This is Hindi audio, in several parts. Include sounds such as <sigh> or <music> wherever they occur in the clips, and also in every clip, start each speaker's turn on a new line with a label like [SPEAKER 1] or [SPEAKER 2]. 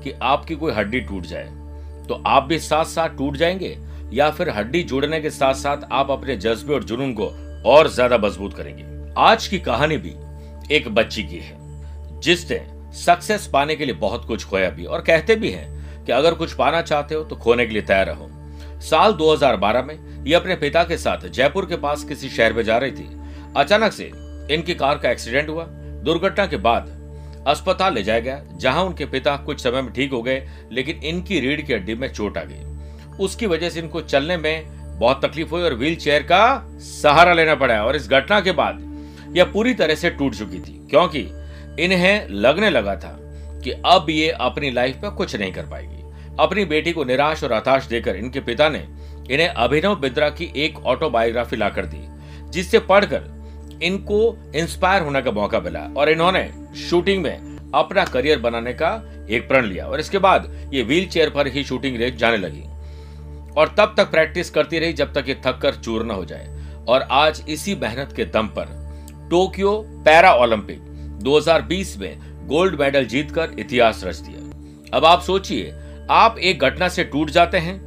[SPEAKER 1] कि आपकी कोई हड्डी टूट जाए तो आप भी साथ साथ टूट जाएँगे, या फिर हड्डी जुड़ने के साथ साथ आप अपने जज्बे और जुनून को और ज़्यादा मज़बूत करेंगे। आज की कहानी भी एक बच्ची की है, जिसने सक्सेस पाने के लिए बहुत कुछ खोया भी, और कहते भी हैं कि अगर कुछ पाना चाहते हो तो खोने के लिए तैयार रहो। साल 2012 में ये अपने पिता के साथ जयपुर के पास किसी शहर में जा रही थी। अचानक से इनकी कार का एक्सीडेंट हुआ। दुर्घटना के बाद अस्पताल ले जाया गया, जहाँ उनके पिता कुछ समय में ठीक हो गए, लेकिन इनकी रीढ़ की हड्डी में चोट आ गई। उसकी वजह से इनको चलने में बहुत तकलीफ़ हुई और व्हील चेयर का सहारा लेना पड़ा और इस घटना के बाद यह पूरी तरह से टूट चुकी थी, क्योंकि इन्हें लगने लगा था कि अब ये अपनी लाइफ में कुछ नहीं कर पाएगी। अपनी बेटी को निराश और हताश देकर इनके पिता ने इन्हें अभिनव बिद्रा की एक ऑटोबायोग्राफी लाकर दी, जिससे पढ़कर इनको इंस्पायर होने का मौका मिला और इन्होंने शूटिंग में अपना करियर बनाने का एक प्रण लिया और इसके बाद ये व्हील चेयर पर ही शूटिंग रेंज जाने लगी। और तब तक प्रैक्टिस करती रही जब तक ये थक कर चूर न हो जाए। और आज इसी मेहनत के दम पर टोक्यो पैरा ओलंपिक 2020 में गोल्ड मेडल जीतकर इतिहास रच दिया। अब आप सोचिए, आप एक घटना से टूट जाते हैं,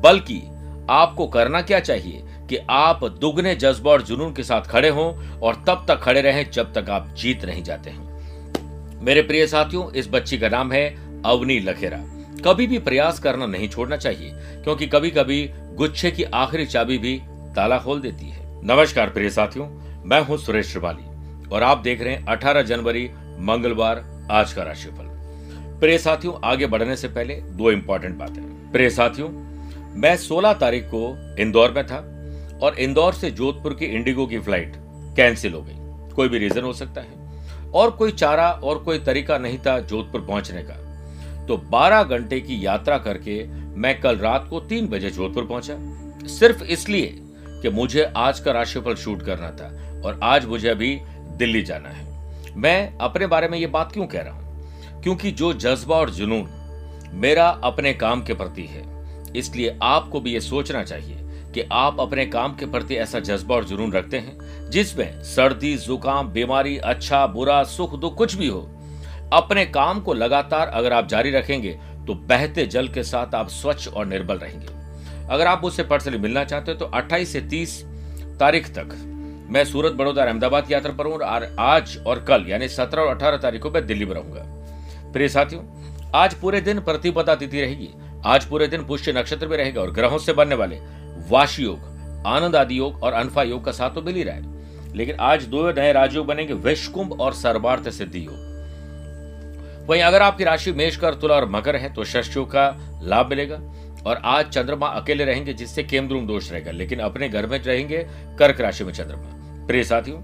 [SPEAKER 1] बल्कि आपको करना क्या चाहिए कि आप दुगने जज्बा और जुनून के साथ खड़े हों और तब तक खड़े रहें जब तक आप जीत नहीं जाते हैं। मेरे प्रिय साथियों, इस बच्ची का नाम है अवनी लखेरा। कभी भी प्रयास करना नहीं छोड़ना चाहिए, क्योंकि कभी कभी गुच्छे की आखिरी चाबी भी ताला खोल देती है। नमस्कार प्रिय साथियों, मैं हूँ सुरेश श्रिवाली, और आप देख रहे हैं 18 जनवरी, मंगलवार, आज का राशिफल। प्रिय साथियों, आगे बढ़ने से पहले दो इंपॉर्टेंट बातें प्रिय साथियों, मैं 16 तारीख को इंदौर में था, और इंदौर से जोधपुर की इंडिगो की फ़्लाइट कैंसिल हो गई। कोई भी रीजन हो सकता है। और कोई चारा और कोई तरीका नहीं था जोधपुर पहुँचने का। तो 12 घंटे की यात्रा करके मैं कल रात को तीन बजे जोधपुर पहुँचा। सिर्फ़ इसलिए कि मुझे आज का राशिफल शूट करना था और आज मुझे अभी दिल्ली जाना है। मैं अपने बारे में ये बात क्यों कह रहा हूँ? क्योंकि जो जज्बा और जुनून मेरा अपने काम के प्रति है, इसलिए आपको भी ये सोचना चाहिए कि आप अपने काम के प्रति ऐसा जज्बा और जुनून रखते हैं, जिसमें सर्दी, जुकाम, बीमारी अच्छा बुरा, सुख, दुख कुछ भी हो। अपने काम को लगातार अगर आप जारी रखेंगे तो बहते जल के साथ आप स्वच्छ और निर्बल रहेंगे। अगर आप मुझसे पर्सनली मिलना चाहते हो तो 28 से 30 तारीख तक मैं सूरत, बड़ौदा अहमदाबाद की यात्रा पर हूँ, और आज और कल, यानी 17 और 18 तारीख को मैं दिल्ली में रहूँगा। प्रिय साथियों, आज पूरे दिन प्रतिपदा तिथि रहेगी। आज पूरे दिन पुष्य नक्षत्र में रहेगा और ग्रहों से बनने वाले वाश योग, आनंद आदि योग और अनफा योग का साथ तो मिल ही रहा है। लेकिन आज दो नए राजयोग बनेंगे विश्वकुंभ और सर्वार्थ सिद्धि योग। वहीं अगर आपकी राशि मेष कर तुला और मकर है तो षष्ठ का लाभ मिलेगा। और आज चंद्रमा अकेले रहेंगे, जिससे केमद्रुम दोष रहेगा। लेकिन अपने घर में रहेंगे, कर्क राशि में चंद्रमा। प्रिय साथियों,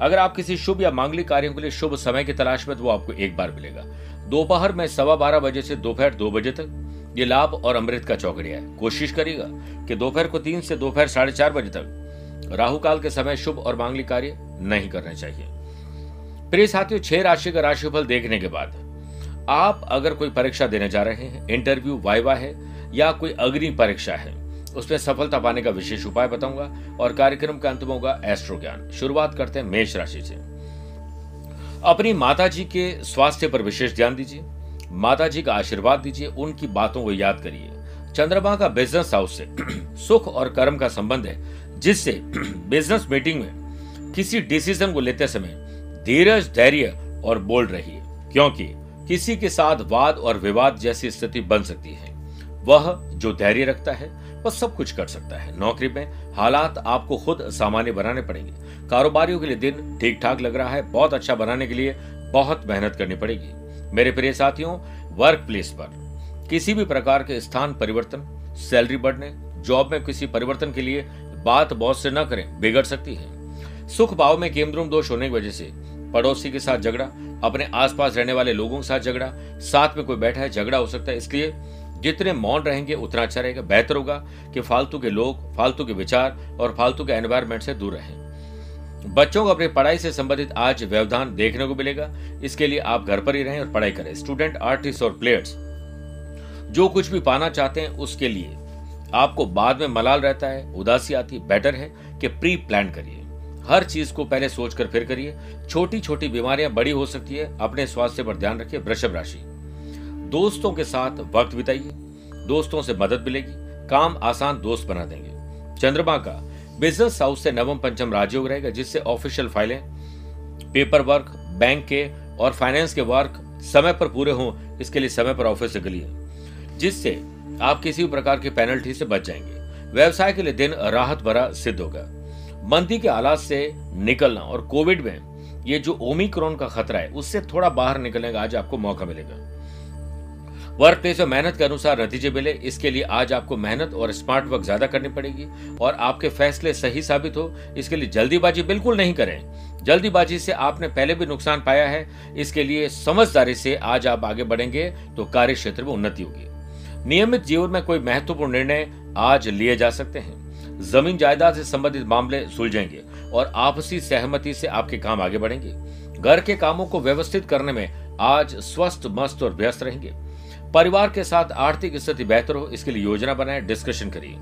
[SPEAKER 1] अगर आप किसी शुभ या मांगलिक कार्यों के लिए शुभ समय की तलाश में तो वो आपको एक बार मिलेगा। दोपहर में सवा बारह बजे से दोपहर दो बजे तक ये लाभ और अमृत का चौकड़िया है। कोशिश करिएगा कि दोपहर को तीन से दोपहर साढ़े चार बजे तक राहु काल के समय शुभ और मांगलिक कार्य नहीं करने चाहिए। प्रिय साथियों, छह राशि का राशिफल देखने के बाद आप अगर कोई परीक्षा देने जा रहे हैं, इंटरव्यू, वाइवा है या कोई अग्नि परीक्षा है, उसमें सफलता पाने का विशेष उपाय बताऊँगा और कार्यक्रम का अंत में होगा एस्ट्रो ज्ञान शुरुआत करते हैं मेष राशि से। अपनी माता जी के स्वास्थ्य पर विशेष ध्यान दीजिए। माता जी का आशीर्वाद दीजिए, उनकी बातों को याद करिए। चंद्रमा का बिज़नेस हाउस से <clears throat> सुख और कर्म का संबंध है, जिससे <clears throat> बिज़नेस मीटिंग में किसी डिसीज़न को लेते समय धीरज, धैर्य और बोल्ड रहिए, क्योंकि किसी के साथ वाद और विवाद जैसी स्थिति बन सकती है। वह जो धैर्य रखता है, वह सब कुछ कर सकता है। नौकरी में हालात आपको खुद सामान्य बनाने पड़ेंगे। कारोबारियों के लिए दिन ठीक ठाक लग रहा है, बहुत अच्छा बनाने के लिए बहुत मेहनत करनी पड़ेगी। मेरे प्रिय साथियों वर्क प्लेस पर किसी भी प्रकार के स्थान परिवर्तन सैलरी बढ़ने जॉब में किसी परिवर्तन के लिए बात बॉस से न करें, बिगड़ सकती है। सुख भाव में केंद्रुम दोष होने की वजह से पड़ोसी के साथ झगड़ा, अपने आसपास रहने वाले लोगों के साथ झगड़ा, साथ में कोई बैठा है, झगड़ा हो सकता है। इसलिए जितने मौन रहेंगे, उतना अच्छा रहेगा, बेहतर होगा कि फालतू के लोग, फालतू के विचार और फालतू के एनवायरमेंट से दूर रहें। बच्चों को अपनी पढ़ाई से संबंधित आज व्यवधान देखने को मिलेगा। इसके लिए आप घर पर ही रहें और पढ़ाई करें। स्टूडेंट आर्टिस्ट और प्लेयर्स जो कुछ भी पाना चाहते हैं उसके लिए आपको बाद में मलाल रहता है, उदासी आती है बेटर है कि प्री प्लान करिए। हर चीज़ को पहले सोचकर फिर करिए। छोटी छोटी बीमारियाँ बड़ी हो सकती है, अपने स्वास्थ्य पर ध्यान रखिए, वृषभ राशि। दोस्तों के साथ वक्त बिताइए, दोस्तों से मदद मिलेगी, काम आसान दोस्त बना देंगे। चंद्रमा का बिज़नेस हाउस से नवम पंचम राजयोग रहेगा, जिससे ऑफिशियल फाइलें, पेपर वर्क, बैंक के और फाइनेंस के वर्क समय पर पूरे हों, इसके लिए समय पर ऑफ़िस से गलिए, जिससे आप किसी भी प्रकार की पेनल्टी से बच जाएँगे। व्यवसाय के लिए दिन राहत भरा सिद्ध होगा। मंदी के हालात से निकलना और कोविड में ये जो ओमिक्रॉन का खतरा है, उससे थोड़ा बाहर निकलने का आज आपको मौका मिलेगा। वर्क प्लेस में मेहनत के अनुसार नतीजे मिले, इसके लिए आज आपको मेहनत और स्मार्ट वर्क ज़्यादा करनी पड़ेगी और आपके फैसले सही साबित हो, इसके लिए जल्दीबाजी बिल्कुल नहीं करें। जल्दीबाजी से आपने पहले भी नुकसान पाया है, इसके लिए समझदारी से आज आप आगे बढ़ेंगे तो कार्य क्षेत्र में उन्नति होगी। नियमित जीवन में कोई महत्वपूर्ण निर्णय आज लिए जा सकते हैं। ज़मीन जायदाद से संबंधित मामले सुलझेंगे और आपसी सहमति से आपके काम आगे बढ़ेंगे। घर के कामों को व्यवस्थित करने में आज स्वस्थ, मस्त और व्यस्त रहेंगे। परिवार के साथ आर्थिक स्थिति बेहतर हो, इसके लिए योजना बनाए डिस्कशन करिए।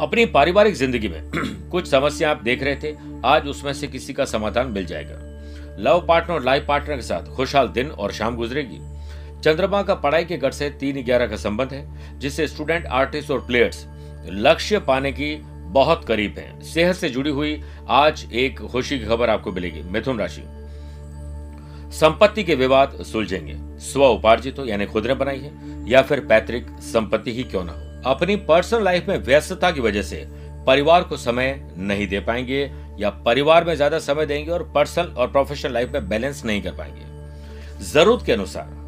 [SPEAKER 1] अपनी पारिवारिक ज़िंदगी में <clears throat> कुछ समस्या आप देख रहे थे, आज उसमें से किसी का समाधान मिल जाएगा। लव पार्टनर और लाइफ पार्टनर के साथ खुशहाल दिन और शाम गुजरेगी। चंद्रमा का पढ़ाई के घर से तीन ग्यारह का संबंध है, जिससे स्टूडेंट आर्टिस्ट और प्लेयर्स लक्ष्य पाने की बहुत करीब है। सेहत से जुड़ी हुई आज एक खुशी की खबर आपको मिलेगी। मिथुन राशि। संपत्ति के विवाद सुलझेंगे। स्व उपार्जित हो, यानी खुद ने बनाई है, या फिर पैतृक संपत्ति ही क्यों ना हो। अपनी पर्सनल लाइफ में व्यस्तता की वजह से परिवार को समय नहीं दे पाएँगे, या परिवार में ज़्यादा समय देंगे और पर्सनल और प्रोफेशनल लाइफ में बैलेंस नहीं कर पाएँगे। ज़रूरत के अनुसार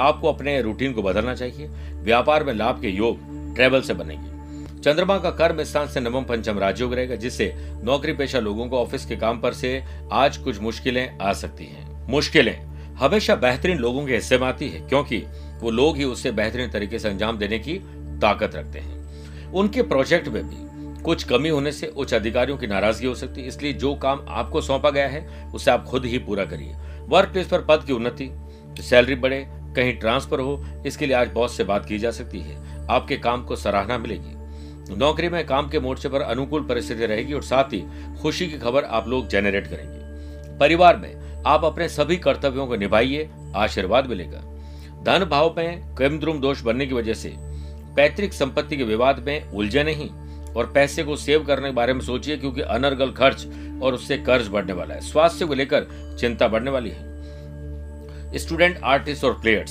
[SPEAKER 1] आपको अपने रूटीन को बदलना चाहिए। व्यापार में लाभ के योग ट्रेवल से बनेंगे। चंद्रमा का कर्म स्थान से नवम, पंचम राजयोग रहेगा, जिससे नौकरी पेशा लोगों को ऑफ़िस के काम पर से आज कुछ मुश्किलें आ सकती हैं। मुश्किलें। हमेशा बेहतरीन लोगों के हिस्से में आती है, क्योंकि वो लोग ही उससे बेहतरीन तरीके से अंजाम देने की ताकत रखते हैं। उनके प्रोजेक्ट में भी कुछ कमी होने से उच्च अधिकारियों की नाराज़गी हो सकती है, इसलिए जो काम आपको सौंपा गया है, उसे आप खुद ही पूरा करिए। वर्क प्लेस पर पद की उन्नति, सैलरी बढ़े, कहीं ट्रांसफ़र हो, इसके लिए आज बॉस से बात की जा सकती है। आपके काम को सराहना मिलेगी। नौकरी में काम के मोर्चे पर अनुकूल परिस्थिति रहेगी और साथ ही खुशी की खबर आप लोग जेनरेट करेंगे। परिवार में आप अपने सभी कर्तव्यों को निभाइए, आशीर्वाद मिलेगा। धन भाव में कमद्रुम दोष बनने की वजह से पैतृक संपत्ति के विवाद में उलझे नहीं और पैसे को सेव करने के बारे में सोचिए क्योंकि अनर्गल खर्च और उससे कर्ज बढ़ने वाला है। स्वास्थ्य को लेकर चिंता बढ़ने वाली है। स्टूडेंट, आर्टिस्ट और प्लेयर्स,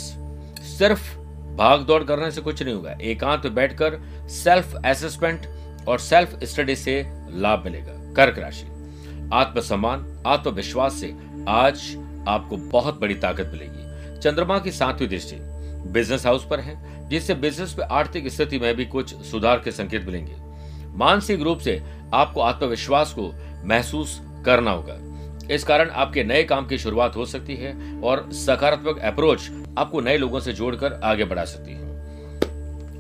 [SPEAKER 1] सिर्फ़ भाग दौड़ करने से कुछ नहीं होगा। एकांत में बैठकर सेल्फ असेसमेंट और सेल्फ स्टडी से लाभ मिलेगा। कर्क राशि, आत्मसम्मान, आत्मविश्वास से आज आपको बहुत बड़ी ताकत मिलेगी। चंद्रमा की सातवीं दृष्टि बिज़नेस हाउस पर है, जिससे बिज़नेस में आर्थिक स्थिति में भी कुछ सुधार के संकेत मिलेंगे। मानसिक रूप से आपको आत्मविश्वास को महसूस करना होगा। इस कारण आपके नए काम की शुरुआत हो सकती है और सकारात्मक अप्रोच आपको नए लोगों से जोड़कर आगे बढ़ा सकती है।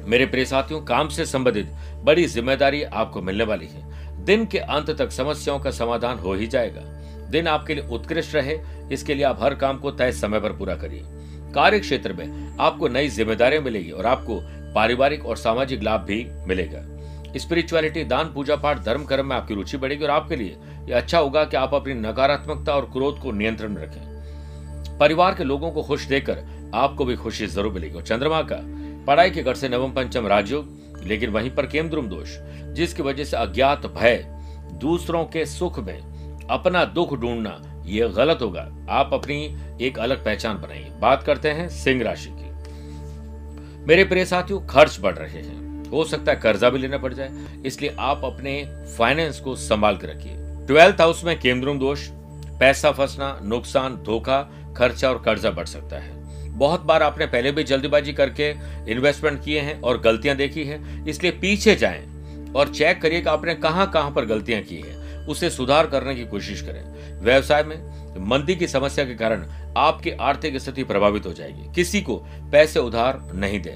[SPEAKER 1] मेरे प्रिय साथियों, काम से संबंधित बड़ी ज़िम्मेदारी आपको मिलने वाली है। दिन के अंत तक समस्याओं का समाधान हो ही जाएगा। दिन आपके लिए उत्कृष्ट रहे, इसके लिए आप हर काम को तय समय पर पूरा करिए। कार्य क्षेत्र में आपको नई जिम्मेदारियाँ मिलेगी और आपको पारिवारिक और सामाजिक लाभ भी मिलेगा। स्पिरिचुअलिटी, दान, पूजा पाठ, धर्म, कर्म में आपकी रुचि बढ़ेगी और आपके लिए यह अच्छा होगा कि आप अपनी नकारात्मकता और क्रोध को नियंत्रण में रखें। परिवार के लोगों को खुश देकर आपको भी खुशी ज़रूर मिलेगी। और चंद्रमा का पढ़ाई के घर से नवम पंचम राजयोग, लेकिन वहीं पर केमद्रुम दोष, जिसकी वजह से अज्ञात भय दूसरों के सुख में अपना दुख ढूंढना, यह गलत होगा। आप अपनी एक अलग पहचान बनाइए। बात करते हैं सिंह राशि की। मेरे प्रिय साथियों, खर्च बढ़ रहे हैं। हो सकता है कर्जा भी लेना पड़ जाए। इसलिए आप अपने फाइनेंस को संभाल कर रखिए। ट्वेल्थ हाउस में केंद्रुम दोष, पैसा फंसना, नुकसान, धोखा, खर्चा और कर्जा बढ़ सकता है। बहुत बार आपने पहले भी जल्दीबाजी करके इन्वेस्टमेंट किए हैं और गलतियाँ देखी है। इसलिए पीछे जाएँ और चेक करिए कि आपने कहाँ कहाँ पर गलतियाँ की है। उसे सुधार करने की कोशिश करें। व्यवसाय में मंदी की समस्या के कारण आपकी आर्थिक स्थिति प्रभावित हो जाएगी। किसी को पैसे उधार नहीं दें।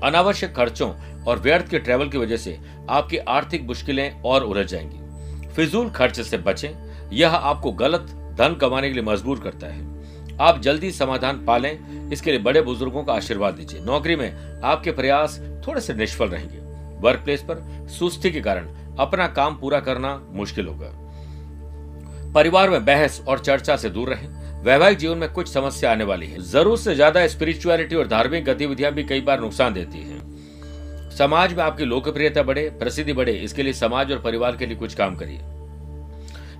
[SPEAKER 1] अनावश्यक खर्चों और व्यर्थ के ट्रेवल की वजह से आपकी आर्थिक मुश्किलें और उलझ जाएँगी। फिजूल खर्च से बचें। यह आपको गलत धन कमाने के लिए मजबूर करता है। आप जल्दी समाधान पालें। इसके लिए बड़े बुज़ुर्गों का आशीर्वाद दीजिए। नौकरी में आपके प्रयास थोड़े से निष्फल रहेंगे। वर्क प्लेस पर सुस्ती के कारण अपना काम पूरा करना मुश्किल होगा। परिवार में बहस और चर्चा से दूर रहें। वैवाहिक जीवन में कुछ समस्या आने वाली है। ज़रूरत से ज़्यादा स्पिरिचुअलिटी और धार्मिक गतिविधियाँ भी कई बार नुकसान देती है। समाज में आपकी लोकप्रियता बढ़े, प्रसिद्धि बढ़े, इसके लिए समाज और परिवार के लिए कुछ काम करिए।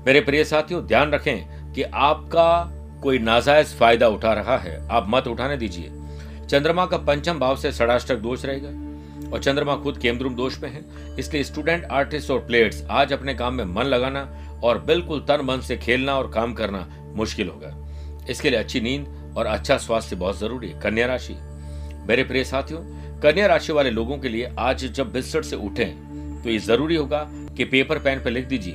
[SPEAKER 1] मेरे प्रिय साथियों, ध्यान रखें कि आपका कोई नाजायज फ़ायदा उठा रहा है। आप मत उठाने दीजिए। चंद्रमा का पंचम भाव से षडाष्टक दोष रहेगा। और चंद्रमा खुद केमद्रुम दोष में है। इसलिए स्टूडेंट आर्टिस्ट और प्लेयर्स आज अपने काम में मन लगाना और बिल्कुल तन मन से खेलना और काम करना मुश्किल होगा। इसके लिए अच्छी नींद और अच्छा स्वास्थ्य बहुत ज़रूरी है। कन्या राशि। मेरे प्रिय साथियों, कन्या राशि वाले लोगों के लिए आज जब बिस्तर से उठें तो ये ज़रूरी होगा कि पेपर पेन पर लिख दीजिए।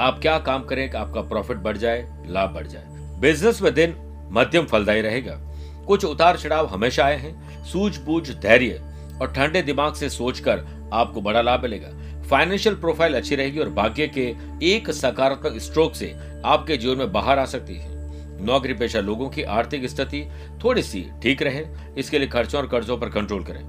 [SPEAKER 1] आप क्या काम करें कि आपका प्रॉफिट बढ़ जाए, लाभ बढ़ जाए। बिज़नेस में दिन मध्यम फलदायी रहेगा। कुछ उतार चढ़ाव हमेशा आए हैं। सूझबूझ, धैर्य और ठंडे दिमाग से सोचकर आपको बड़ा लाभ मिलेगा। फाइनेंशियल प्रोफ़ाइल अच्छी रहेगी और भाग्य के एक सकारात्मक स्ट्रोक से आपके जीवन में बाहर आ सकती है। नौकरी पेशा लोगों की आर्थिक स्थिति थोड़ी सी ठीक रहे, इसके लिए खर्चों और कर्जों पर कंट्रोल करें।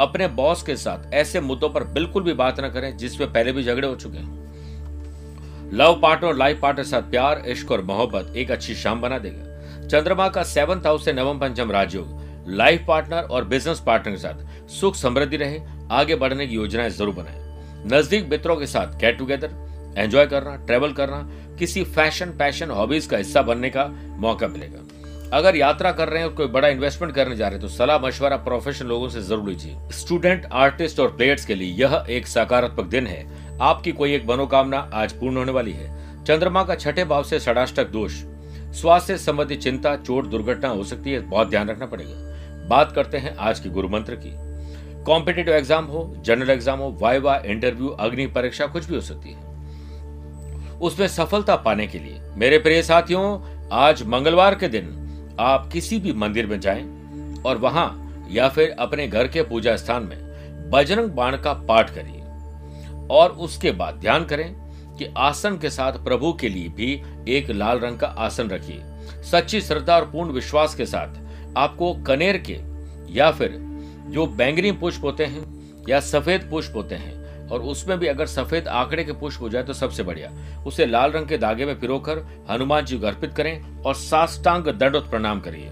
[SPEAKER 1] अपने बॉस के साथ ऐसे मुद्दों पर बिल्कुल भी बात न करें जिसमें पहले भी झगड़े हो चुके हैं। लव पार्टनर और लाइफ पार्टनर साथ प्यार, इश्क और मोहब्बत एक अच्छी शाम बना देगा। चंद्रमा का सेवंथ हाउस से नवम पंचम राजयोग लाइफ पार्टनर और बिज़नेस पार्टनर के साथ। सुख समृद्धि रहे, आगे बढ़ने की योजनाएँ ज़रूर बनाए। नज़दीक मित्रों के साथ गेट टुगेदर एंजॉय करना ट्रेवल करना, किसी फ़ैशन पैशन हॉबीज का हिस्सा बनने का मौका मिलेगा। अगर यात्रा कर रहे हैं और कोई बड़ा इन्वेस्टमेंट करने जा रहे हैं तो सलाह, मशवरा प्रोफेशनल लोगों से ज़रूर लीजिए। स्टूडेंट आर्टिस्ट और प्लेयर्स के लिए यह एक सकारात्मक दिन है। आपकी कोई एक मनोकामना आज पूर्ण होने वाली है। चंद्रमा का छठे भाव से षडाष्टक दोष, स्वास्थ्य संबंधी चिंता, चोट, दुर्घटना हो सकती है, बहुत ध्यान रखना पड़ेगा। बात करते हैं आज के गुरु मंत्र की। कॉम्पिटेटिव एग्ज़ाम हो, जनरल एग्ज़ाम हो, वाइवा, इंटरव्यू, अग्नि परीक्षा, कुछ भी हो सकती है। उसमें सफलता पाने के लिए, मेरे प्रिय साथियों, आज मंगलवार के दिन आप किसी भी मंदिर में जाएँ और वहाँ या फिर अपने घर के पूजा स्थान में बजरंग बाण का पाठ करिए और उसके बाद ध्यान करें कि आसन के साथ प्रभु के लिए भी एक लाल रंग का आसन रखिए। सच्ची श्रद्धा और पूर्ण विश्वास के साथ आपको कनेर के या फिर जो बैंगनी पुष्प होते हैं या सफ़ेद पुष्प होते हैं, और उसमें भी अगर सफ़ेद आंकड़े के पुष्प हो जाए तो सबसे बढ़िया। उसे लाल रंग के धागे में पिरोकर हनुमान जी को अर्पित करें और साष्टांग दंडोत प्रणाम करिए।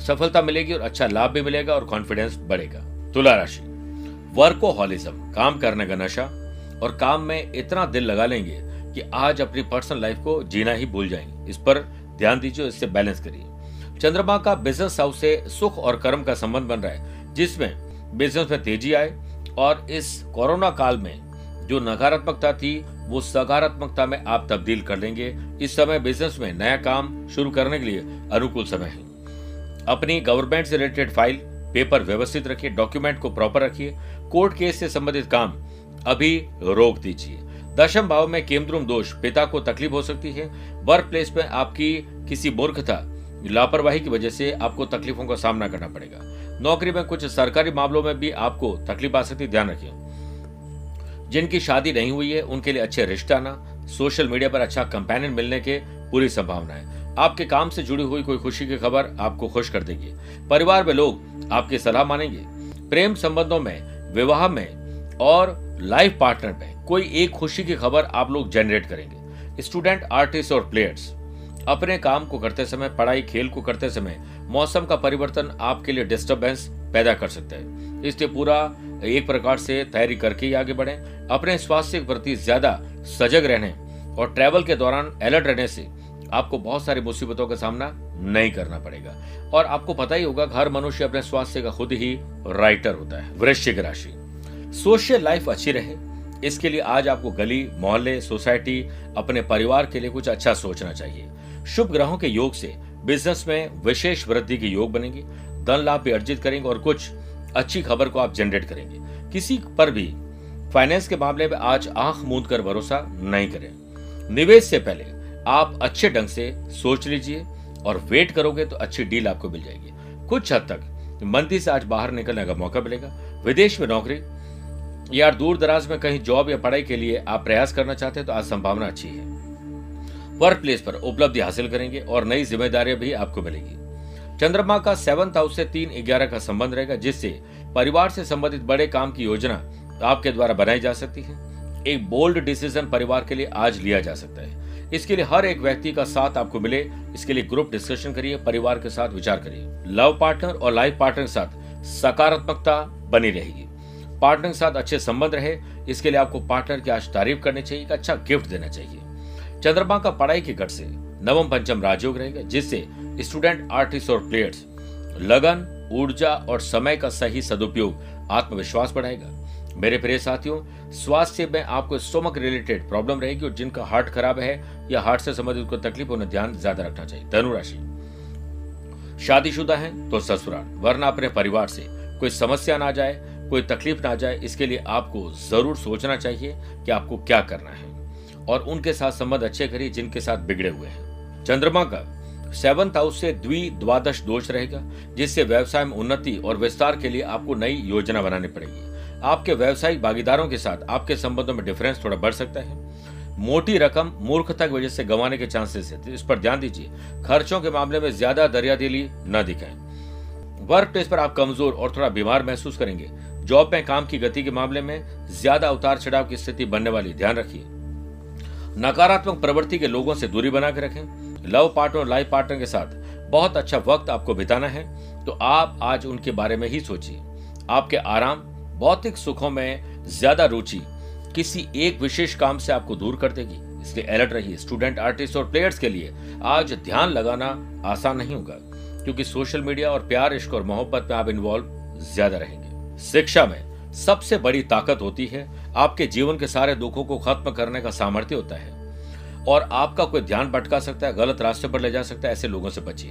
[SPEAKER 1] सफलता मिलेगी और अच्छा लाभ भी मिलेगा और कॉन्फिडेंस बढ़ेगा। तुला राशि। वर्कोहॉलिज्म, काम करने का नशा, और काम में इतना दिल लगा लेंगे कि आज अपनी पर्सनल लाइफ को जीना ही भूल जाएँगे। इस पर ध्यान दीजिए इससे बैलेंस करिए। चंद्रमा का बिज़नेस हाउस से सुख और कर्म का संबंध बन रहा है। जिसमें बिज़नेस में तेज़ी आए और इस कोरोना काल में जो नकारात्मकता थी, वो सकारात्मकता में आप तब्दील कर लेंगे। इस समय बिज़नेस में नया काम शुरू करने के लिए अनुकूल समय है। अपनी गवर्नमेंट से रिलेटेड फ़ाइल पेपर व्यवस्थित रखिए डॉक्यूमेंट को प्रॉपर रखिए। कोर्ट केस से संबंधित काम अभी रोक दीजिए। दशम भाव में केमद्रुम दोष पिता को तकलीफ़ हो सकती है। वर्क प्लेस में आपकी किसी मूर्खता, लापरवाही की वजह से आपको तकलीफों का सामना करना पड़ेगा। नौकरी में कुछ सरकारी मामलों में भी आपको तकलीफ़ आ सकती, ध्यान रखिए। जिनकी शादी नहीं हुई है, उनके लिए अच्छे रिश्ते आना, सोशल मीडिया पर अच्छा कंपेनियन मिलने के पूरी संभावना है। आपके काम से जुड़ी हुई कोई खुशी की खबर आपको खुश कर देगी। परिवार में लोग आपकी सलाह मानेंगे। प्रेम संबंधों में, विवाह में और लाइफ पार्टनर में कोई एक खुशी की खबर आप लोग जनरेट करेंगे। स्टूडेंट आर्टिस्ट और प्लेयर्स अपने काम को करते समय, पढ़ाई, खेल को करते समय मौसम का परिवर्तन आपके लिए डिस्टर्बेंस पैदा कर सकता है। इसलिए पूरा एक प्रकार से तैयारी करके ही आगे बढ़े। अपने स्वास्थ्य के प्रति ज़्यादा सजग रहने और ट्रैवल के दौरान अलर्ट रहने से आपको बहुत सारी मुसीबतों का सामना नहीं करना पड़ेगा। और आपको पता ही होगा, हर मनुष्य अपने स्वास्थ्य का खुद ही राइटर होता है, वृश्चिक राशि। सोशल लाइफ अच्छी रहे। इसके लिए आज आपको गली, मोहल्ले सोसाइटी अपने परिवार के लिए कुछ अच्छा सोचना चाहिए। शुभ ग्रहों के योग से बिज़नेस में विशेष वृद्धि के योग बनेंगे, धन लाभ भी अर्जित करेंगे और कुछ अच्छी खबर को आप जनरेट करेंगे। किसी पर भी फाइनेंस के मामले में आज आँख मूंद कर भरोसा नहीं करें। निवेश से पहले आप अच्छे ढंग से सोच लीजिए और वेट करोगे तो अच्छी डील आपको मिल जाएगी। कुछ हद तक मंदी से आज बाहर निकलने का मौका मिलेगा। विदेश में नौकरी या दूर दराज में कहीं जॉब या पढ़ाई के लिए आप प्रयास करना चाहते हैं तो आज संभावना अच्छी है। वर्क प्लेस पर उपलब्धि हासिल करेंगे और नई जिम्मेदारियाँ भी आपको मिलेगी। चंद्रमा का सेवंथ हाउस से तीन ग्यारह का संबंध रहेगा, जिससे परिवार से संबंधित बड़े काम की योजना आपके द्वारा बनाई जा सकती है। एक बोल्ड डिसीज़न परिवार के लिए आज लिया जा सकता है। इसके लिए हर एक व्यक्ति का साथ आपको मिले। इसके लिए ग्रुप डिस्कशन करिए, परिवार के साथ विचार करिए। लव पार्टनर और लाइफ पार्टनर के साथ सकारात्मकता बनी रहेगी। पार्टनर के साथ अच्छे संबंध रहे। इसके लिए आपको पार्टनर की आज तारीफ़ करनी चाहिए अच्छा गिफ्ट देना चाहिए। चंद्रमा का पढ़ाई के गट से नवम पंचम राजयोग रहेगा जिससे स्टूडेंट आर्टिस्ट और प्लेयर्स लगन, ऊर्जा और समय का सही सदुपयोग आत्मविश्वास बढ़ाएगा। मेरे प्रिय साथियों, स्वास्थ्य में आपको स्टोमक रिलेटेड प्रॉब्लम रहेगी और जिनका हार्ट खराब है या हार्ट से संबंधित कोई तकलीफ़ उन्हें ध्यान ज़्यादा रखना चाहिए। धनुराशि शादीशुदा है तो ससुराल, वरना अपने परिवार से कोई समस्या ना जाए, कोई तकलीफ़ ना जाए, इसके लिए आपको ज़रूर सोचना चाहिए कि आपको क्या करना है। और उनके साथ संबंध अच्छे करिए, जिनके साथ बिगड़े हुए हैं। चंद्रमा का सेवंथ हाउस से द्वि द्वादश दोष रहेगा, जिससे व्यवसाय में उन्नति और विस्तार के लिए आपको नई योजना बनानी पड़ेगी। आपके व्यवसायिक भागीदारों के साथ आपके संबंधों में डिफरेंस थोड़ा बढ़ सकता है। मोटी रकम मूर्खता की वजह से गंवाने के चांसेस है। तो इस पर ध्यान दीजिए। खर्चों के मामले में ज़्यादा दरियादिली न दिखाएँ। वर्क प्लेस पर आप कमज़ोर और थोड़ा बीमार महसूस करेंगे। जॉब में काम की गति के मामले में ज़्यादा उतार चढ़ाव की स्थिति बनने वाली। ध्यान रखिए। नकारात्मक प्रवृत्ति के लोगों से दूरी बना के रखें। लव पार्टनर लाइफ पार्टनर के साथ बहुत अच्छा वक्त आपको बिताना है तो आप आज उनके बारे में ही सोचिए। आपके आराम, भौतिक सुखों में ज़्यादा रुचि किसी एक विशेष काम से आपको दूर कर देगी। इसलिए अलर्ट रहिए, स्टूडेंट, आर्टिस्ट और प्लेयर्स के लिए आज ध्यान लगाना आसान नहीं होगा, क्योंकि सोशल मीडिया और प्यार, इश्क और मोहब्बत में आप इन्वॉल्व ज़्यादा रहेंगे। शिक्षा में सबसे बड़ी ताकत होती है आपके जीवन के सारे दुखों को खत्म करने का सामर्थ्य होता है। और आपका कोई ध्यान भटका सकता है, गलत रास्ते पर ले जा सकता है, ऐसे लोगों से बचिए।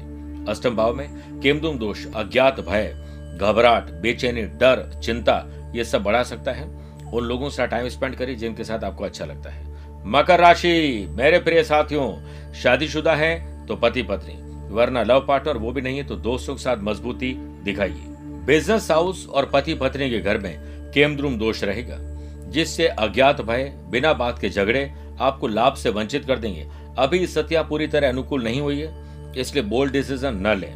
[SPEAKER 1] अष्टम भाव में, केमदुम दोष, अज्ञात भय, घबराहट, बेचैनी, डर, चिंता, ये सब बढ़ा सकता है। उन लोगों से टाइम स्पेंड करिए जिनके साथ आपको अच्छा लगता है। मकर राशि, मेरे प्रिय साथियों, शादीशुदा है तो पति पत्नी, वरना लव पार्टनर वो भी नहीं है तो दोस्तों के साथ मजबूती दिखाइए। बिज़नेस हाउस और पति पत्नी के घर में केमद्रुम दोष रहेगा। जिससे अज्ञात भय बिना बात के झगड़े आपको लाभ से वंचित कर देंगे। अभी सत्या पूरी तरह अनुकूल नहीं हुई है, इसलिए बोल्ड डिसीज़न न लें।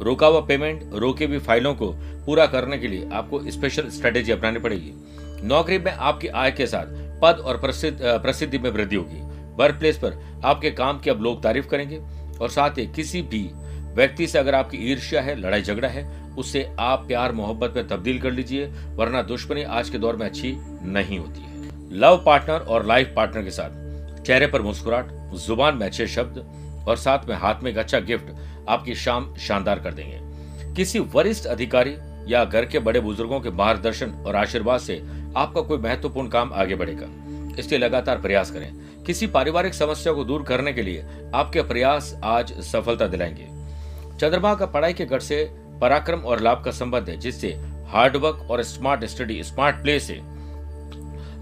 [SPEAKER 1] रोका हुआ पेमेंट रोके हुई फाइलों को पूरा करने के लिए आपको स्पेशल स्ट्रेटेजी अपनानी पड़ेगी। नौकरी में आपकी आय के साथ पद और प्रसिद्ध प्रसिद्धि में वृद्धि होगी। वर्क प्लेस पर आपके काम की अब लोग तारीफ़ करेंगे और साथ ही किसी भी व्यक्ति से अगर आपकी ईर्ष्या है, लड़ाई झगड़ा है उससे आप प्यार, मोहब्बत में तब्दील कर लीजिए, वरना दुश्मनी आज के दौर में अच्छी नहीं होती है। लव पार्टनर और लाइफ पार्टनर के साथ चेहरे पर मुस्कुराहट, ज़ुबान में अच्छे शब्द और साथ में हाथ में एक अच्छा गिफ्ट आपकी शाम शानदार कर देंगे। किसी वरिष्ठ अधिकारी या घर के बड़े बुज़ुर्गों के मार्गदर्शन और आशीर्वाद से आपका कोई महत्वपूर्ण काम आगे बढ़ेगा। इसलिए लगातार प्रयास करें। किसी पारिवारिक समस्या को दूर करने के लिए आपके प्रयास आज सफलता दिलाएँगे। चंद्रमा का पढ़ाई के घर से पराक्रम और लाभ का संबंध है, जिससे हार्डवर्क और स्मार्ट स्टडी स्मार्ट प्ले से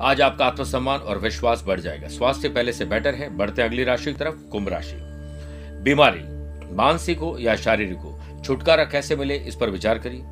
[SPEAKER 1] आज आपका आत्मसम्मान और विश्वास बढ़ जाएगा। स्वास्थ्य पहले से बेटर है, बढ़ते अगली राशि की तरफ़ कुंभ राशि। बीमारी, मानसिक हो या शारीरिक हो, छुटकारा कैसे मिले, इस पर विचार करिए।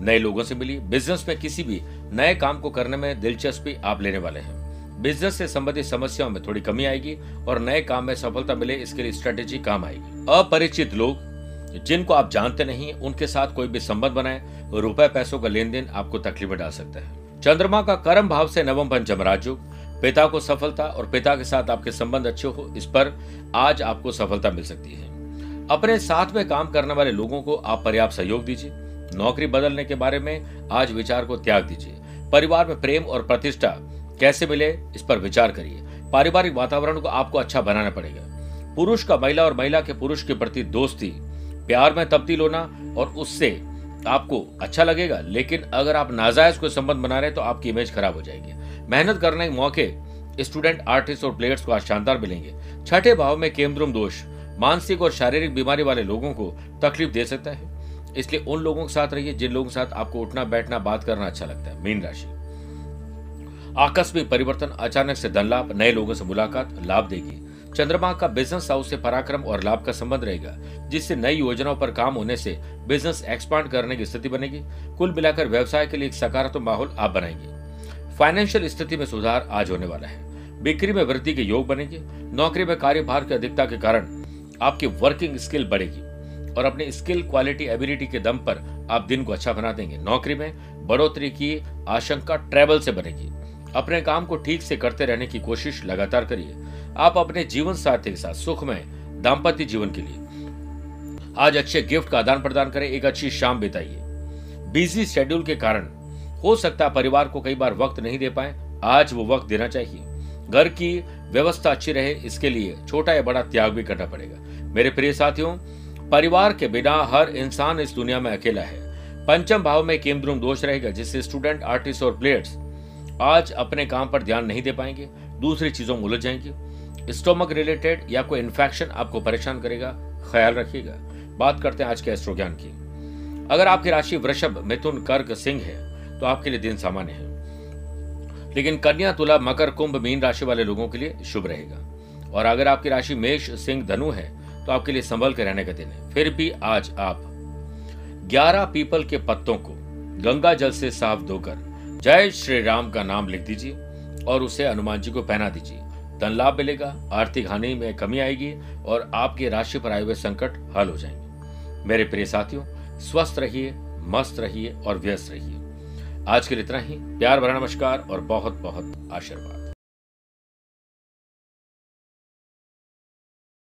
[SPEAKER 1] नए लोगों से मिलिए। बिज़नेस में किसी भी नए काम को करने में दिलचस्पी आप लेने वाले हैं। बिज़नेस से संबंधित समस्याओं में थोड़ी कमी आएगी और नए काम में सफलता मिले, इसके लिए स्ट्रेटेजी काम आएगी। अपरिचित लोग जिनको आप जानते नहीं, उनके साथ कोई भी संबंध बनाए, रुपए पैसों का लेन देन आपको तकलीफ़ में डाल सकता है। चंद्रमा का कर्म भाव से नवम पंचम राजयोग पिता को सफलता और पिता के साथ आपके संबंध अच्छे हो, इस पर आज आपको सफलता मिल सकती है। अपने साथ में काम करने वाले लोगों को आप पर्याप्त सहयोग दीजिए। नौकरी बदलने के बारे में आज विचार को त्याग दीजिए। परिवार में प्रेम और प्रतिष्ठा कैसे मिले, इस पर विचार करिए। पारिवारिक वातावरण को आपको अच्छा बनाना पड़ेगा। पुरुष का महिला और महिला के पुरुष के प्रति दोस्ती प्यार में तब्दील होना और उससे आपको अच्छा लगेगा, लेकिन अगर आप नाजायज कोई संबंध बना रहे तो आपकी इमेज खराब हो जाएगी। मेहनत करने के मौके स्टूडेंट आर्टिस्ट और प्लेयर्स को आज शानदार मिलेंगे। छठे भाव में केंद्रुम दोष, मानसिक और शारीरिक बीमारी वाले लोगों को तकलीफ़ दे सकता है। इसलिए उन लोगों के साथ रहिए जिन लोगों के साथ आपको उठना, बैठना, बात करना अच्छा लगता है। मीन राशि। आकस्मिक परिवर्तन अचानक से धन लाभ नए लोगों से मुलाकात, लाभ देगी। चंद्रमा का बिज़नेस हाउस से पराक्रम और लाभ का संबंध रहेगा, जिससे नई योजनाओं पर काम होने से बिज़नेस एक्सपांड करने की स्थिति बनेगी। कुल मिलाकर व्यवसाय के लिए एक सकारात्मक माहौल आप बनाएँगे। फाइनेंशियल स्थिति में सुधार आज होने वाला है। बिक्री में वृद्धि के योग बनेंगे। नौकरी में कार्यभार की अधिकता के कारण आपकी वर्किंग स्किल बढ़ेगी और अपनी स्किल क्वालिटी एबिलिटी के दम पर आप दिन को अच्छा बना देंगे। नौकरी में बढ़ोतरी की आशंका ट्रेवल से बनेगी। अपने काम को ठीक से करते रहने की कोशिश लगातार करिए। आप अपने जीवन साथी के साथ सुख में दाम्पत्य जीवन के लिए आज अच्छे गिफ्ट का आदान प्रदान करें, एक अच्छी शाम बिताइए। बिज़ी शेड्यूल के कारण हो सकता है परिवार को कई बार वक्त नहीं दे पाए, आज वो वक्त देना चाहिए। घर की व्यवस्था अच्छी रहे, इसके लिए छोटा या बड़ा त्याग भी करना पड़ेगा। मेरे प्रिय साथियों, परिवार के बिना हर इंसान इस दुनिया में अकेला है। पंचम भाव में केमद्रुम दोष रहेगा, जिससे स्टूडेंट, आर्टिस्ट और प्लेयर्स आज अपने काम पर ध्यान नहीं दे पाएँगे, दूसरी चीज़ों में उलझ जाएँगे। स्टोमक रिलेटेड या कोई इन्फेक्शन आपको परेशान करेगा, ख्याल रखिएगा। बात करते हैं आज के एस्ट्रो ज्ञान की। अगर आपकी राशि वृषभ, मिथुन, कर्क, सिंह है तो आपके लिए दिन सामान्य है। लेकिन कन्या, तुला, मकर, कुंभ, मीन राशि वाले लोगों के लिए शुभ रहेगा। और अगर आपकी राशि मेष, सिंह, धनु है तो आपके लिए संभल के रहने का दिन है। फिर भी आज आप ग्यारह पीपल के पत्तों को गंगा जल से साफ़ धोकर जय श्री राम का नाम लिख दीजिए और उसे हनुमान जी को पहना दीजिए। धन लाभ मिलेगा, आर्थिक हानि में कमी आएगी और आपके राशि पर आए हुए संकट हल हो जाएँगे। मेरे प्रिय साथियों, स्वस्थ रहिए, मस्त रहिए और व्यस्त रहिए। आज के लिए इतना ही। प्यार भरा नमस्कार और बहुत बहुत आशीर्वाद।